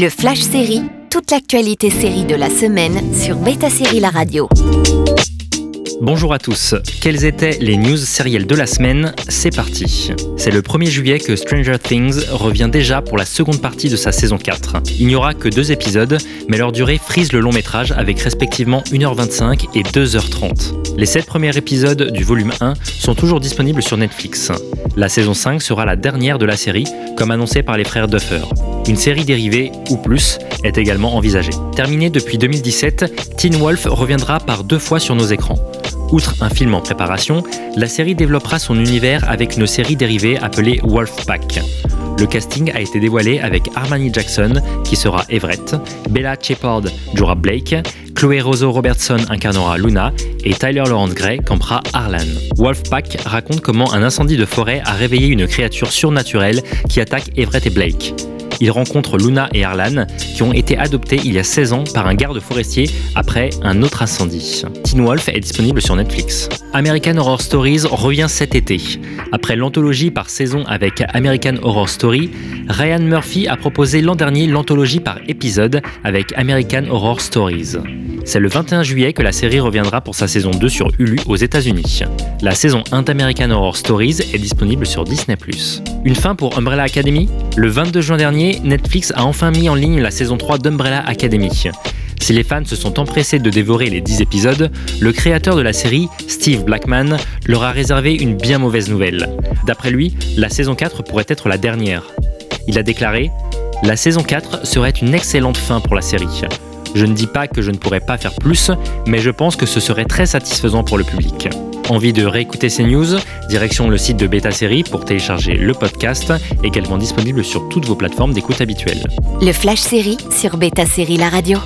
Le Flash Série, toute l'actualité série de la semaine sur Beta Série La Radio. Bonjour à tous. Quelles étaient les news sérielles de la semaine C'est parti. C'est le 1er juillet que Stranger Things revient déjà pour la seconde partie de sa saison 4. Il n'y aura que deux épisodes, mais leur durée frise le long métrage avec respectivement 1h25 et 2h30. Les 7 premiers épisodes du volume 1 sont toujours disponibles sur Netflix. La saison 5 sera la dernière de la série, comme annoncé par les frères Duffer. Une série dérivée, ou plus, est également envisagée. Terminée depuis 2017, Teen Wolf reviendra par deux fois sur nos écrans. Outre un film en préparation, la série développera son univers avec une série dérivée appelée Wolfpack. Le casting a été dévoilé avec Armani Jackson, qui sera Everett, Bella Shepard jouera Blake, Chloé Rosso Robertson incarnera Luna et Tyler Lawrence Gray campera Arlan. Wolfpack raconte comment un incendie de forêt a réveillé une créature surnaturelle qui attaque Everett et Blake il rencontre Luna et Arlan, qui ont été adoptés il y a 16 ans par un garde forestier après un autre incendie. Teen Wolf est disponible sur Netflix. American Horror Stories revient cet été. Après l'anthologie par saison avec American Horror Story, Ryan Murphy a proposé l'an dernier l'anthologie par épisode avec American Horror Stories. C'est le 21 juillet que la série reviendra pour sa saison 2 sur Hulu aux États-Unis. La saison 1 d'American Horror Stories est disponible sur Disney+. Une fin pour Umbrella Academy? Le 22 juin dernier, Netflix a enfin mis en ligne la saison 3 d'Umbrella Academy. Si les fans se sont empressés de dévorer les 10 épisodes, le créateur de la série, Steve Blackman, leur a réservé une bien mauvaise nouvelle. D'après lui, la saison 4 pourrait être la dernière. Il a déclaré La saison 4 serait une excellente fin pour la série. Je ne dis pas que je ne pourrais pas faire plus, mais je pense que ce serait très satisfaisant pour le public. Envie de réécouter ces news? Direction le site de Beta Série pour télécharger le podcast, également disponible sur toutes vos plateformes d'écoute habituelles. Le Flash Série sur Beta Série La Radio.